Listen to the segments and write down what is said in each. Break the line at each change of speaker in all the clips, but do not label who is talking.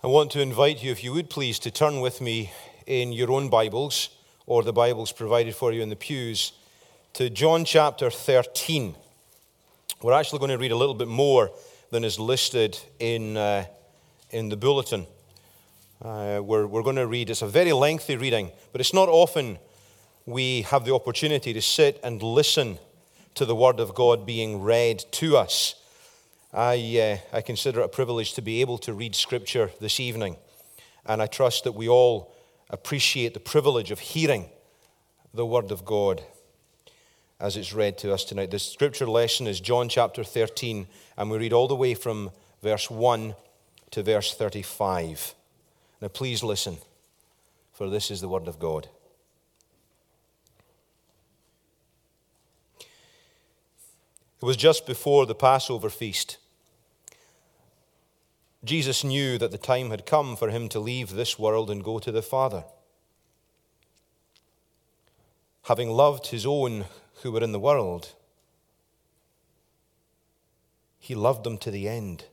I want to invite you, if you would please, to turn with me in your own Bibles or the Bibles provided for you in the pews to John chapter 13. We're actually going to read a little bit more than is listed in, uh, in the bulletin. Uh, we're, we're going to read, it's a very lengthy reading, but it's not often we have the opportunity to sit and listen to the Word of God being read to us. I, uh, I consider it a privilege to be able to read Scripture this evening, and I trust that we all appreciate the privilege of hearing the Word of God as it's read to us tonight. The Scripture lesson is John chapter 13, and we read all the way from verse 1 to verse 35. Now, please listen, for this is the Word of God. It was just before the Passover feast. Jesus knew that the time had come for him to leave this world and go to the Father. Having loved his own who were in the world, he loved them to the end.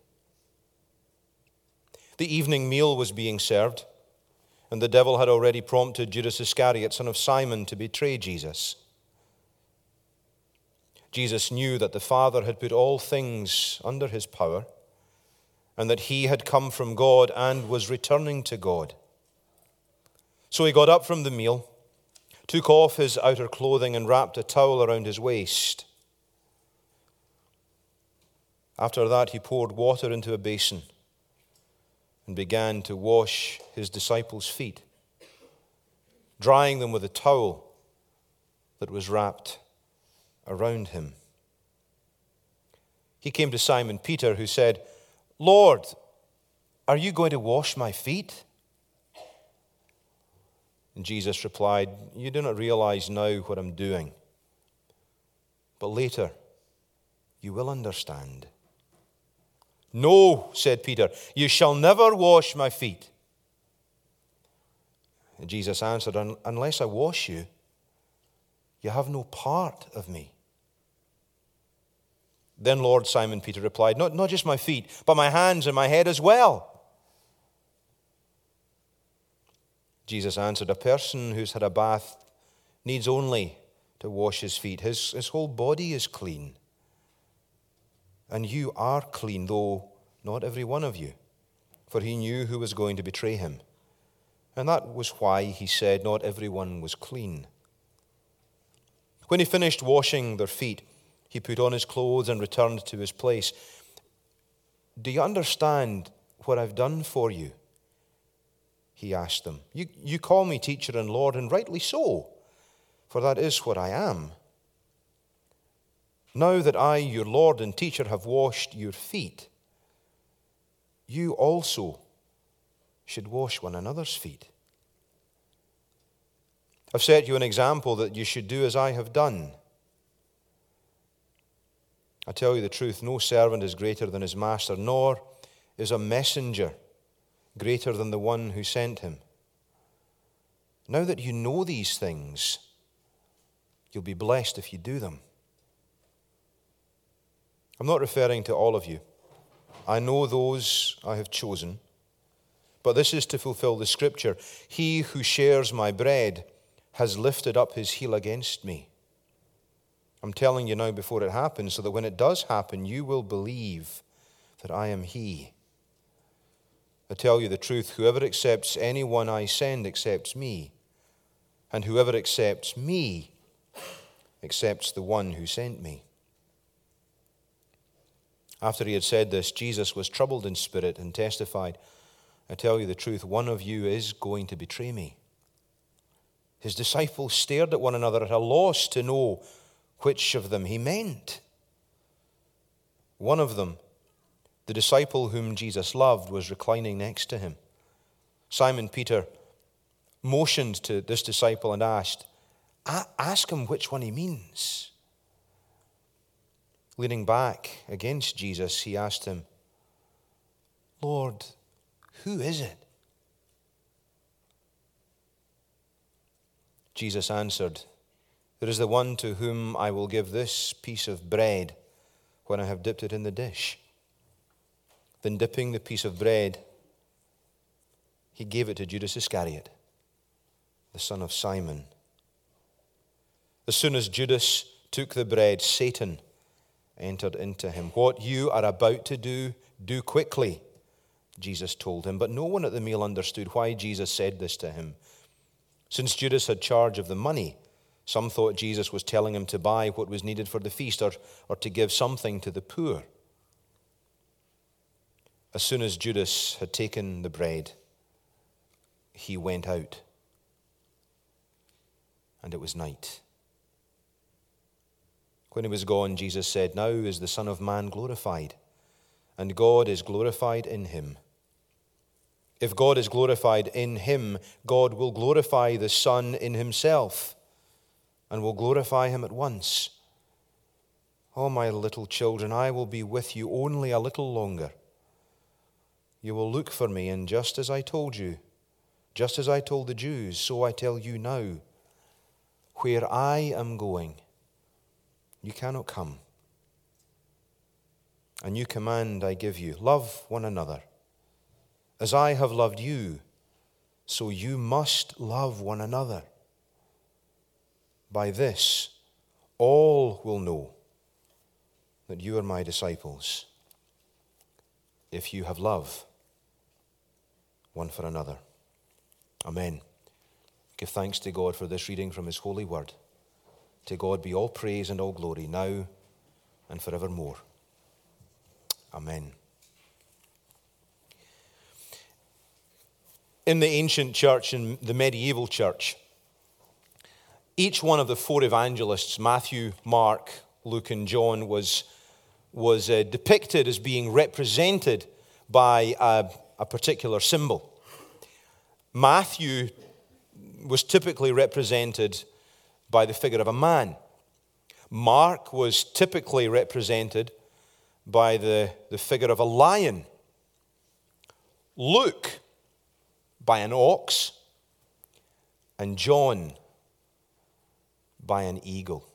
The evening meal was being served, and the devil had already prompted Judas Iscariot, son of Simon, to betray Jesus. Jesus knew that the Father had put all things under his power and that he had come from God and was returning to God. So he got up from the meal, took off his outer clothing, and wrapped a towel around his waist. After that, he poured water into a basin and began to wash his disciples' feet, drying them with a towel that was wrapped around him. He came to Simon Peter, who said, Lord, are you going to wash my feet? And Jesus replied, You do not realize now what I'm doing, but later you will understand. No, said Peter, you shall never wash my feet. And Jesus answered, Unless I wash you, you have no part of me. Then Lord Simon Peter replied, not, not just my feet, but my hands and my head as well. Jesus answered, A person who's had a bath needs only to wash his feet. His, his whole body is clean. And you are clean, though not every one of you. For he knew who was going to betray him. And that was why he said, Not everyone was clean. When he finished washing their feet, he put on his clothes and returned to his place. Do you understand what I've done for you? He asked them. You, you call me teacher and Lord, and rightly so, for that is what I am. Now that I, your Lord and teacher, have washed your feet, you also should wash one another's feet. I've set you an example that you should do as I have done. I tell you the truth, no servant is greater than his master, nor is a messenger greater than the one who sent him. Now that you know these things, you'll be blessed if you do them. I'm not referring to all of you. I know those I have chosen, but this is to fulfill the scripture He who shares my bread has lifted up his heel against me. I'm telling you now before it happens, so that when it does happen, you will believe that I am He. I tell you the truth whoever accepts anyone I send accepts me, and whoever accepts me accepts the one who sent me. After he had said this, Jesus was troubled in spirit and testified, I tell you the truth, one of you is going to betray me. His disciples stared at one another at a loss to know which of them he meant. One of them, the disciple whom Jesus loved, was reclining next to him. Simon Peter motioned to this disciple and asked, Ask him which one he means. Leaning back against Jesus, he asked him, Lord, who is it? Jesus answered, there is the one to whom I will give this piece of bread when I have dipped it in the dish. Then, dipping the piece of bread he gave it to Judas Iscariot, the son of Simon. As soon as Judas took the bread, Satan entered into him. What you are about to do, do quickly, Jesus told him. But no one at the meal understood why Jesus said this to him. Since Judas had charge of the money, some thought Jesus was telling him to buy what was needed for the feast or, or to give something to the poor. As soon as Judas had taken the bread, he went out, and it was night. When he was gone, Jesus said, Now is the Son of Man glorified, and God is glorified in him. If God is glorified in him, God will glorify the Son in himself, and will glorify him at once. Oh, my little children, I will be with you only a little longer. You will look for me, and just as I told you, just as I told the Jews, so I tell you now, where I am going, you cannot come. A new command I give you love one another. As I have loved you, so you must love one another. By this, all will know that you are my disciples if you have love one for another. Amen. Give thanks to God for this reading from His holy word. To God be all praise and all glory, now and forevermore. Amen. In the ancient church and the medieval church, each one of the four evangelists, Matthew, Mark, Luke, and John, was, was uh, depicted as being represented by a, a particular symbol. Matthew was typically represented by the figure of a man. Mark was typically represented by the, the figure of a lion. Luke by an ox. And John by an eagle.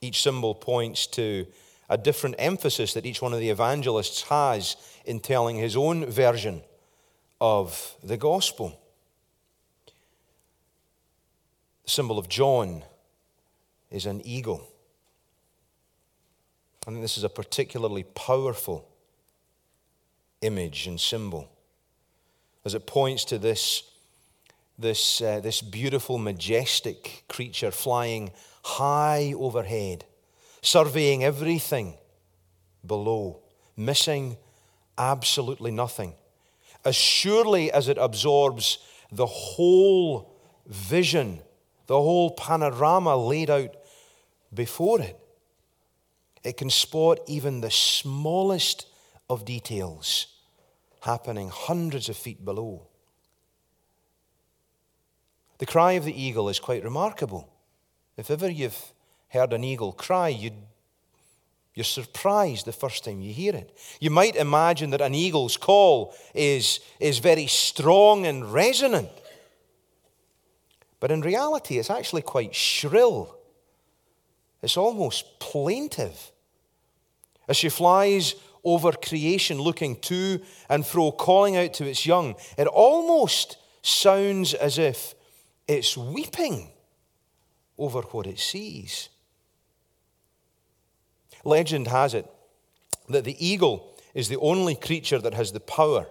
Each symbol points to a different emphasis that each one of the evangelists has in telling his own version of the gospel. The symbol of John is an eagle. I think this is a particularly powerful image and symbol as it points to this, this, uh, this beautiful, majestic creature flying high overhead, surveying everything below, missing absolutely nothing. As surely as it absorbs the whole vision the whole panorama laid out before it. It can spot even the smallest of details happening hundreds of feet below. The cry of the eagle is quite remarkable. If ever you've heard an eagle cry, you you're surprised the first time you hear it. You might imagine that an eagle's call is, is very strong and resonant. But in reality, it's actually quite shrill. It's almost plaintive. As she flies over creation, looking to and fro, calling out to its young, it almost sounds as if it's weeping over what it sees. Legend has it that the eagle is the only creature that has the power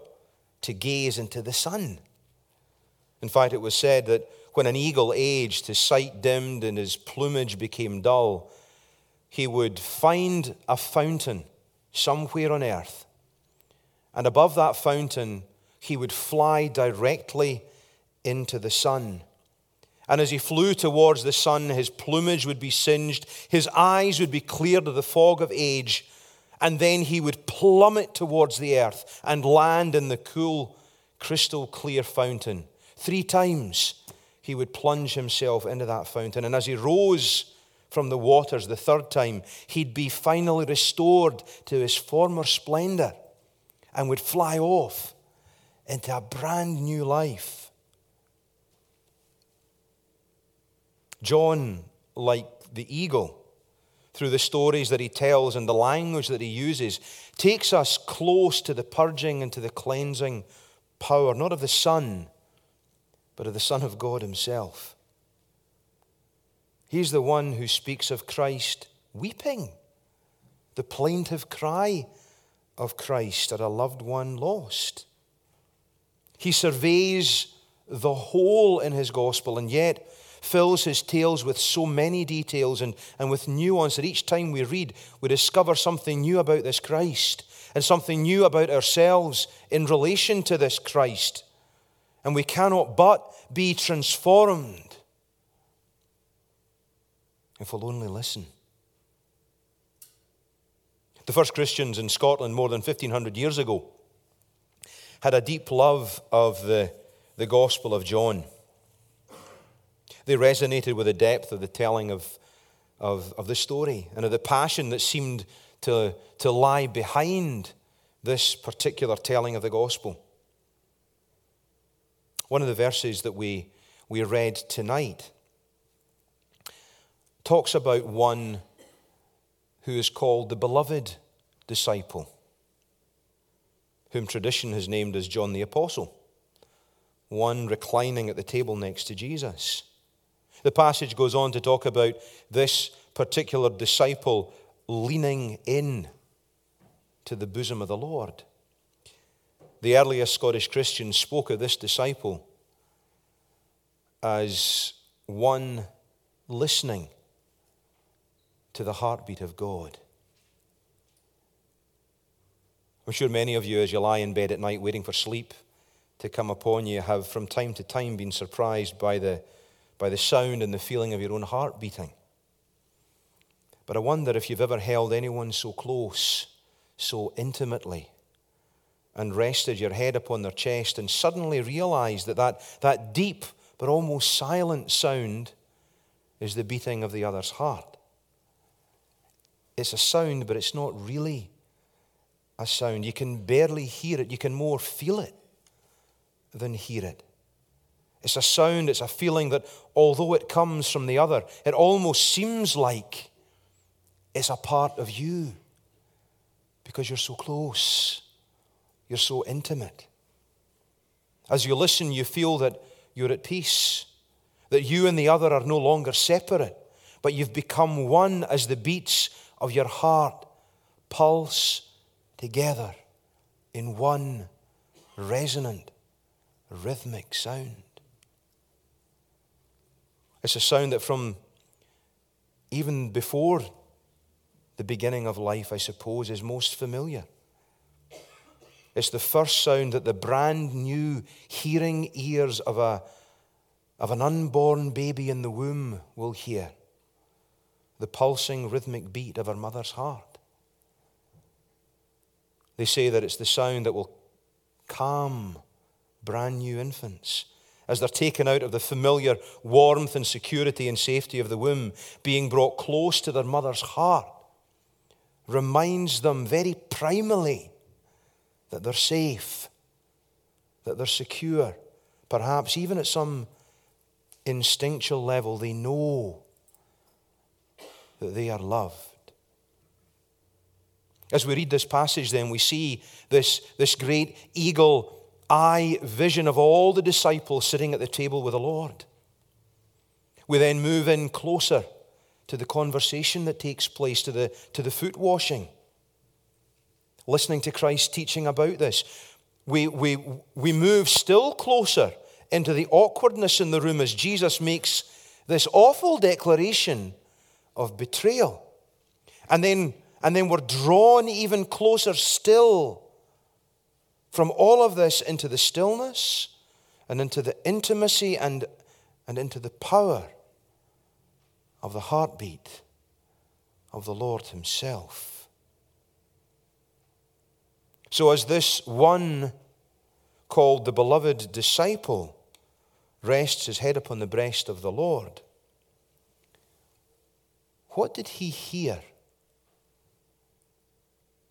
to gaze into the sun. In fact, it was said that when an eagle aged, his sight dimmed and his plumage became dull, he would find a fountain somewhere on earth. And above that fountain, he would fly directly into the sun. And as he flew towards the sun, his plumage would be singed, his eyes would be cleared of the fog of age, and then he would plummet towards the earth and land in the cool, crystal clear fountain. Three times he would plunge himself into that fountain. And as he rose from the waters the third time, he'd be finally restored to his former splendor and would fly off into a brand new life. John, like the eagle, through the stories that he tells and the language that he uses, takes us close to the purging and to the cleansing power, not of the sun, but of the Son of God Himself. He's the one who speaks of Christ weeping, the plaintive cry of Christ at a loved one lost. He surveys the whole in his gospel and yet fills his tales with so many details and, and with nuance that each time we read, we discover something new about this Christ and something new about ourselves in relation to this Christ. And we cannot but be transformed if we'll only listen. The first Christians in Scotland more than 1500 years ago had a deep love of the, the Gospel of John. They resonated with the depth of the telling of, of, of the story and of the passion that seemed to, to lie behind this particular telling of the gospel. One of the verses that we, we read tonight talks about one who is called the beloved disciple, whom tradition has named as John the Apostle, one reclining at the table next to Jesus. The passage goes on to talk about this particular disciple leaning in to the bosom of the Lord. The earliest Scottish Christians spoke of this disciple as one listening to the heartbeat of God. I'm sure many of you, as you lie in bed at night waiting for sleep to come upon you, have from time to time been surprised by the, by the sound and the feeling of your own heart beating. But I wonder if you've ever held anyone so close, so intimately, and rested your head upon their chest and suddenly realized that that, that deep but almost silent sound is the beating of the other's heart. It's a sound, but it's not really a sound. You can barely hear it, you can more feel it than hear it. It's a sound, it's a feeling that although it comes from the other, it almost seems like it's a part of you because you're so close, you're so intimate. As you listen, you feel that you're at peace, that you and the other are no longer separate, but you've become one as the beats of your heart pulse together in one resonant, rhythmic sound. It's a sound that from even before the beginning of life, I suppose, is most familiar. It's the first sound that the brand new hearing ears of, a, of an unborn baby in the womb will hear the pulsing rhythmic beat of her mother's heart. They say that it's the sound that will calm brand new infants as they're taken out of the familiar warmth and security and safety of the womb, being brought close to their mother's heart reminds them very primally that they're safe, that they're secure. Perhaps even at some instinctual level, they know that they are loved. As we read this passage, then, we see this, this great eagle eye vision of all the disciples sitting at the table with the Lord. We then move in closer to the conversation that takes place, to the, to the foot washing. Listening to Christ teaching about this, we, we, we move still closer into the awkwardness in the room as Jesus makes this awful declaration of betrayal. And then, and then we're drawn even closer still from all of this into the stillness and into the intimacy and, and into the power of the heartbeat of the Lord Himself. So, as this one called the beloved disciple rests his head upon the breast of the Lord, what did he hear?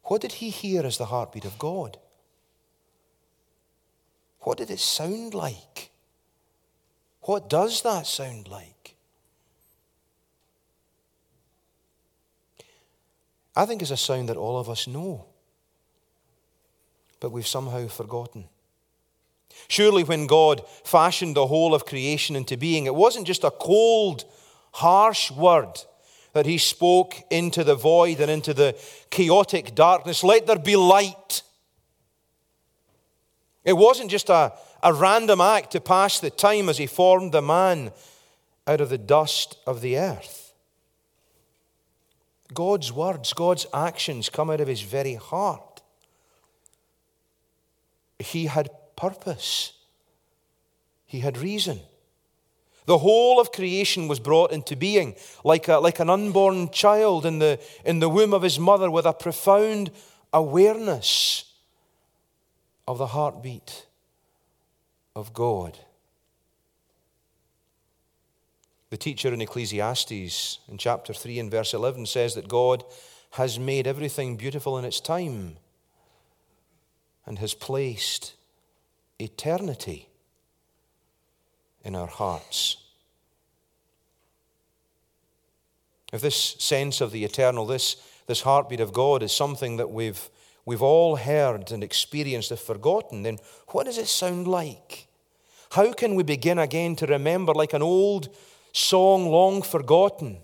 What did he hear as the heartbeat of God? What did it sound like? What does that sound like? I think it's a sound that all of us know, but we've somehow forgotten. Surely, when God fashioned the whole of creation into being, it wasn't just a cold, harsh word that He spoke into the void and into the chaotic darkness let there be light. It wasn't just a, a random act to pass the time as He formed the man out of the dust of the earth. God's words, God's actions come out of His very heart. He had purpose, he had reason. The whole of creation was brought into being like, a, like an unborn child in the, in the womb of his mother with a profound awareness of the heartbeat of God. The teacher in Ecclesiastes in chapter 3 and verse 11 says that God has made everything beautiful in its time and has placed eternity in our hearts. If this sense of the eternal, this, this heartbeat of God is something that we've, we've all heard and experienced and forgotten, then what does it sound like? How can we begin again to remember like an old song long forgotten?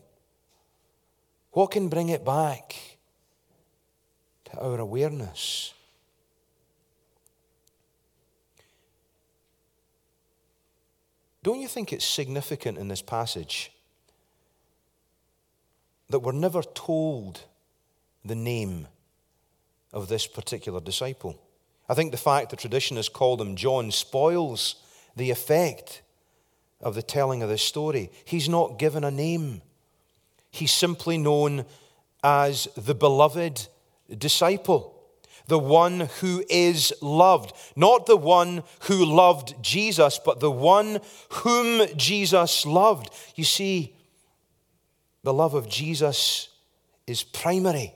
What can bring it back to our awareness? Don't you think it's significant in this passage that we're never told the name of this particular disciple? I think the fact that tradition has called him John spoils the effect of the telling of this story. He's not given a name, he's simply known as the beloved disciple the one who is loved. Not the one who loved Jesus, but the one whom Jesus loved. You see, the love of Jesus is primary,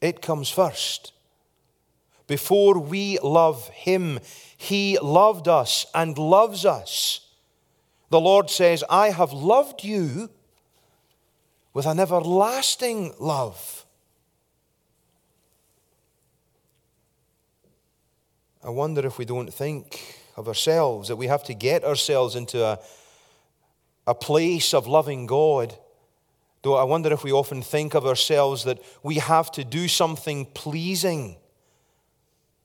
it comes first. Before we love Him, He loved us and loves us. The Lord says, I have loved you with an everlasting love. I wonder if we don't think of ourselves, that we have to get ourselves into a, a place of loving God. Though I wonder if we often think of ourselves that we have to do something pleasing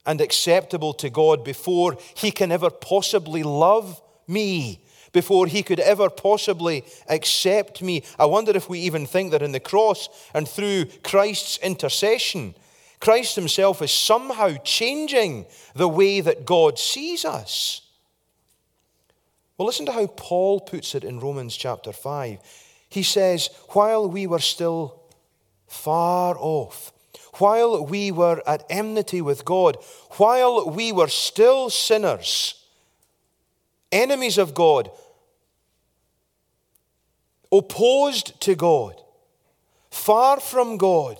and acceptable to God before He can ever possibly love me, before He could ever possibly accept me. I wonder if we even think that in the cross and through Christ's intercession, Christ himself is somehow changing the way that God sees us. Well, listen to how Paul puts it in Romans chapter 5. He says, While we were still far off, while we were at enmity with God, while we were still sinners, enemies of God, opposed to God, far from God,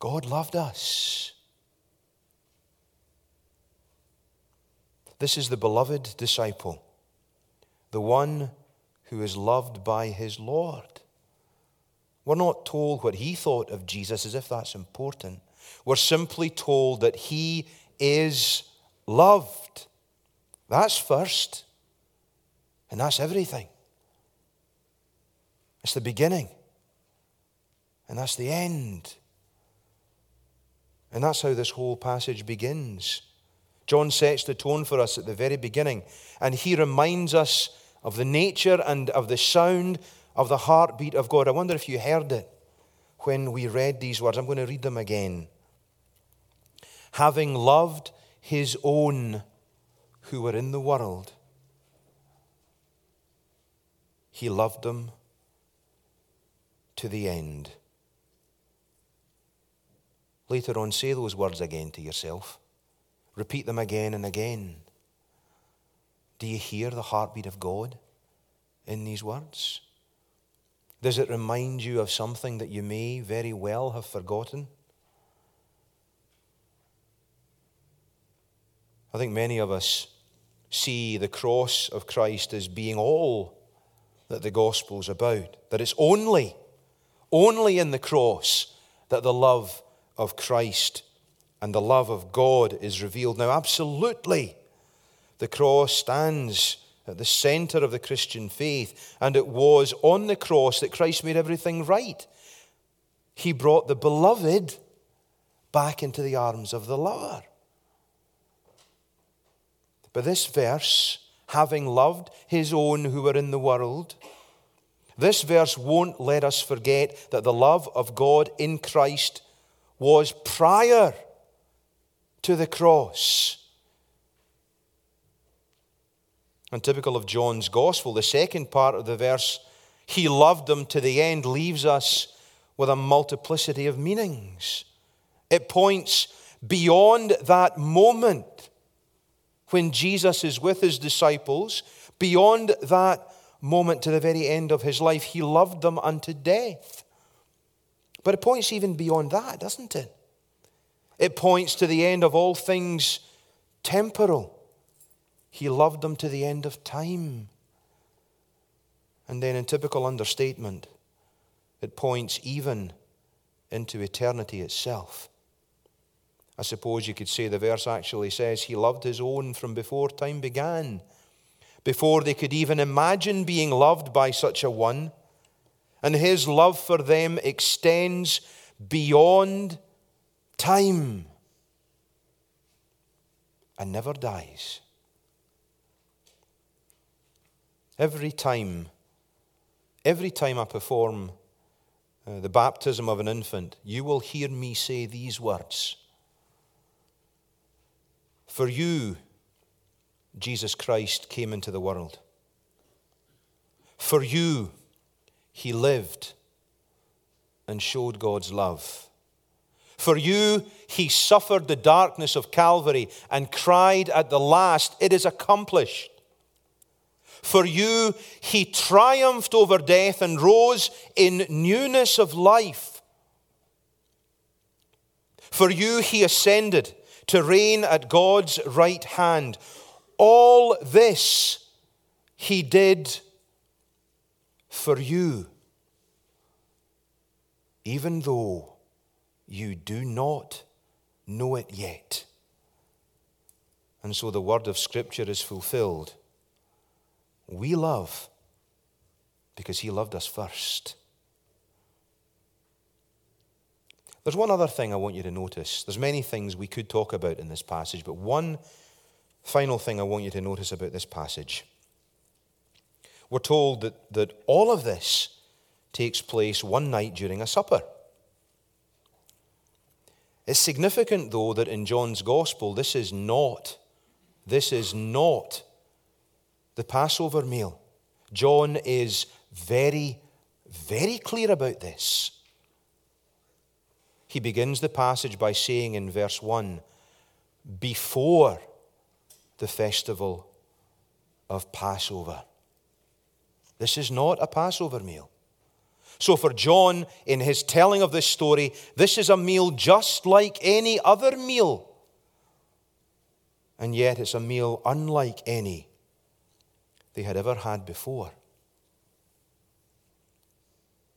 God loved us. This is the beloved disciple, the one who is loved by his Lord. We're not told what he thought of Jesus as if that's important. We're simply told that he is loved. That's first, and that's everything. It's the beginning, and that's the end. And that's how this whole passage begins. John sets the tone for us at the very beginning, and he reminds us of the nature and of the sound of the heartbeat of God. I wonder if you heard it when we read these words. I'm going to read them again. Having loved his own who were in the world, he loved them to the end. Later on, say those words again to yourself. Repeat them again and again. Do you hear the heartbeat of God in these words? Does it remind you of something that you may very well have forgotten? I think many of us see the cross of Christ as being all that the gospel's about, that it's only, only in the cross that the love of Christ and the love of God is revealed. Now, absolutely, the cross stands at the center of the Christian faith, and it was on the cross that Christ made everything right. He brought the beloved back into the arms of the lover. But this verse, having loved his own who were in the world, this verse won't let us forget that the love of God in Christ was prior to the cross. And typical of John's gospel, the second part of the verse, he loved them to the end, leaves us with a multiplicity of meanings. It points beyond that moment when Jesus is with his disciples, beyond that moment to the very end of his life, he loved them unto death. But it points even beyond that, doesn't it? It points to the end of all things temporal. He loved them to the end of time. And then, in typical understatement, it points even into eternity itself. I suppose you could say the verse actually says he loved his own from before time began, before they could even imagine being loved by such a one. And his love for them extends beyond time and never dies. Every time, every time I perform uh, the baptism of an infant, you will hear me say these words for you, Jesus Christ came into the world. For you, he lived and showed God's love. For you, he suffered the darkness of Calvary and cried at the last, It is accomplished. For you, he triumphed over death and rose in newness of life. For you, he ascended to reign at God's right hand. All this he did for you, even though you do not know it yet. And so the word of Scripture is fulfilled. We love because he loved us first. There's one other thing I want you to notice. There's many things we could talk about in this passage, but one final thing I want you to notice about this passage. We're told that, that all of this takes place one night during a supper. It's significant, though, that in John's gospel, this is not, this is not the Passover meal. John is very, very clear about this he begins the passage by saying in verse 1 before the festival of Passover. This is not a Passover meal. So, for John, in his telling of this story, this is a meal just like any other meal. And yet, it's a meal unlike any they had ever had before.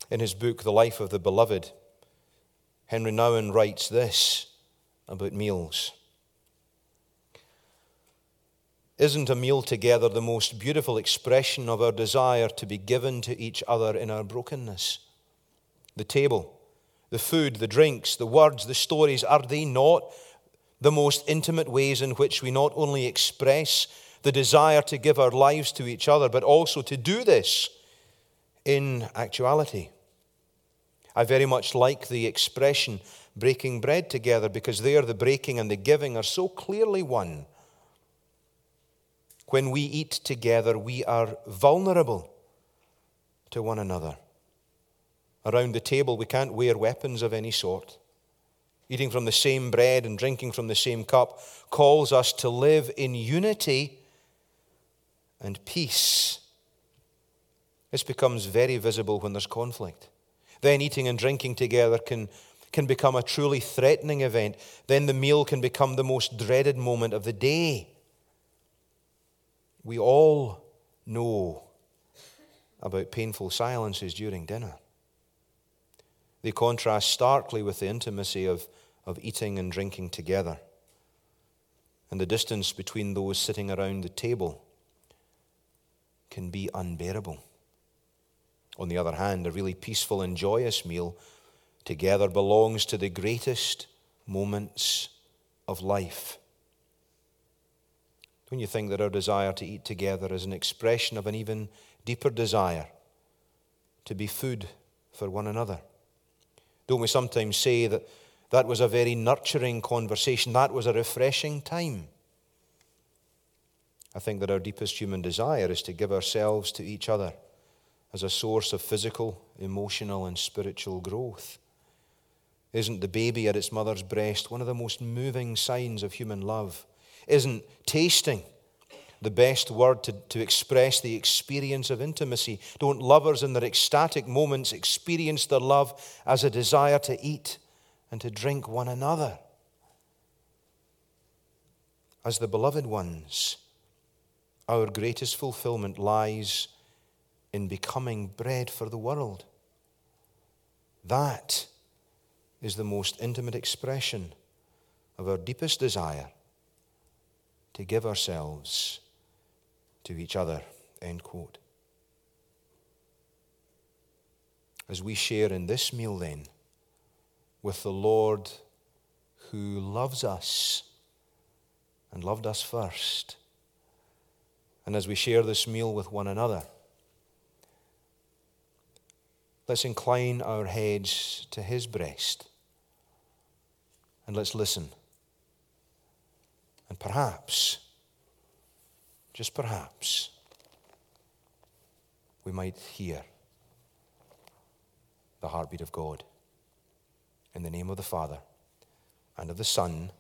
In his book, The Life of the Beloved, Henri Nouwen writes this about meals. Isn't a meal together the most beautiful expression of our desire to be given to each other in our brokenness? The table, the food, the drinks, the words, the stories, are they not the most intimate ways in which we not only express the desire to give our lives to each other, but also to do this in actuality? I very much like the expression breaking bread together because there the breaking and the giving are so clearly one. When we eat together, we are vulnerable to one another. Around the table, we can't wear weapons of any sort. Eating from the same bread and drinking from the same cup calls us to live in unity and peace. This becomes very visible when there's conflict. Then eating and drinking together can, can become a truly threatening event. Then the meal can become the most dreaded moment of the day. We all know about painful silences during dinner. They contrast starkly with the intimacy of of eating and drinking together. And the distance between those sitting around the table can be unbearable. On the other hand, a really peaceful and joyous meal together belongs to the greatest moments of life. Don't you think that our desire to eat together is an expression of an even deeper desire to be food for one another? Don't we sometimes say that that was a very nurturing conversation, that was a refreshing time? I think that our deepest human desire is to give ourselves to each other as a source of physical, emotional, and spiritual growth. Isn't the baby at its mother's breast one of the most moving signs of human love? Isn't tasting the best word to, to express the experience of intimacy? Don't lovers in their ecstatic moments experience their love as a desire to eat and to drink one another? As the beloved ones, our greatest fulfillment lies in becoming bread for the world. That is the most intimate expression of our deepest desire to give ourselves to each other. End quote. As we share in this meal, then, with the Lord who loves us and loved us first, and as we share this meal with one another, let's incline our heads to his breast and let's listen. And perhaps, just perhaps, we might hear the heartbeat of God. In the name of the Father, and of the Son,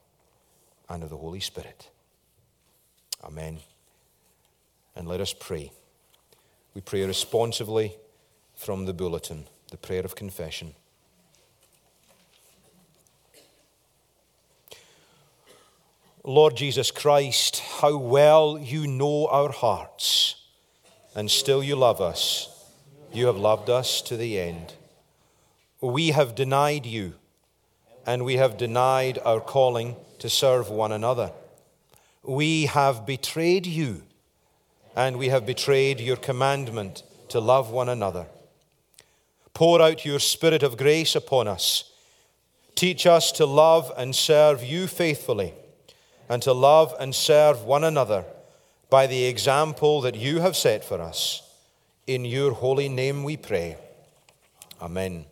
and of the Holy Spirit. Amen. And let us pray. We pray responsively from the bulletin, the prayer of confession. Lord Jesus Christ, how well you know our hearts, and still you love us. You have loved us to the end. We have denied you, and we have denied our calling to serve one another. We have betrayed you, and we have betrayed your commandment to love one another. Pour out your spirit of grace upon us. Teach us to love and serve you faithfully and to love and serve one another by the example that you have set for us. In your holy name we pray. Amen.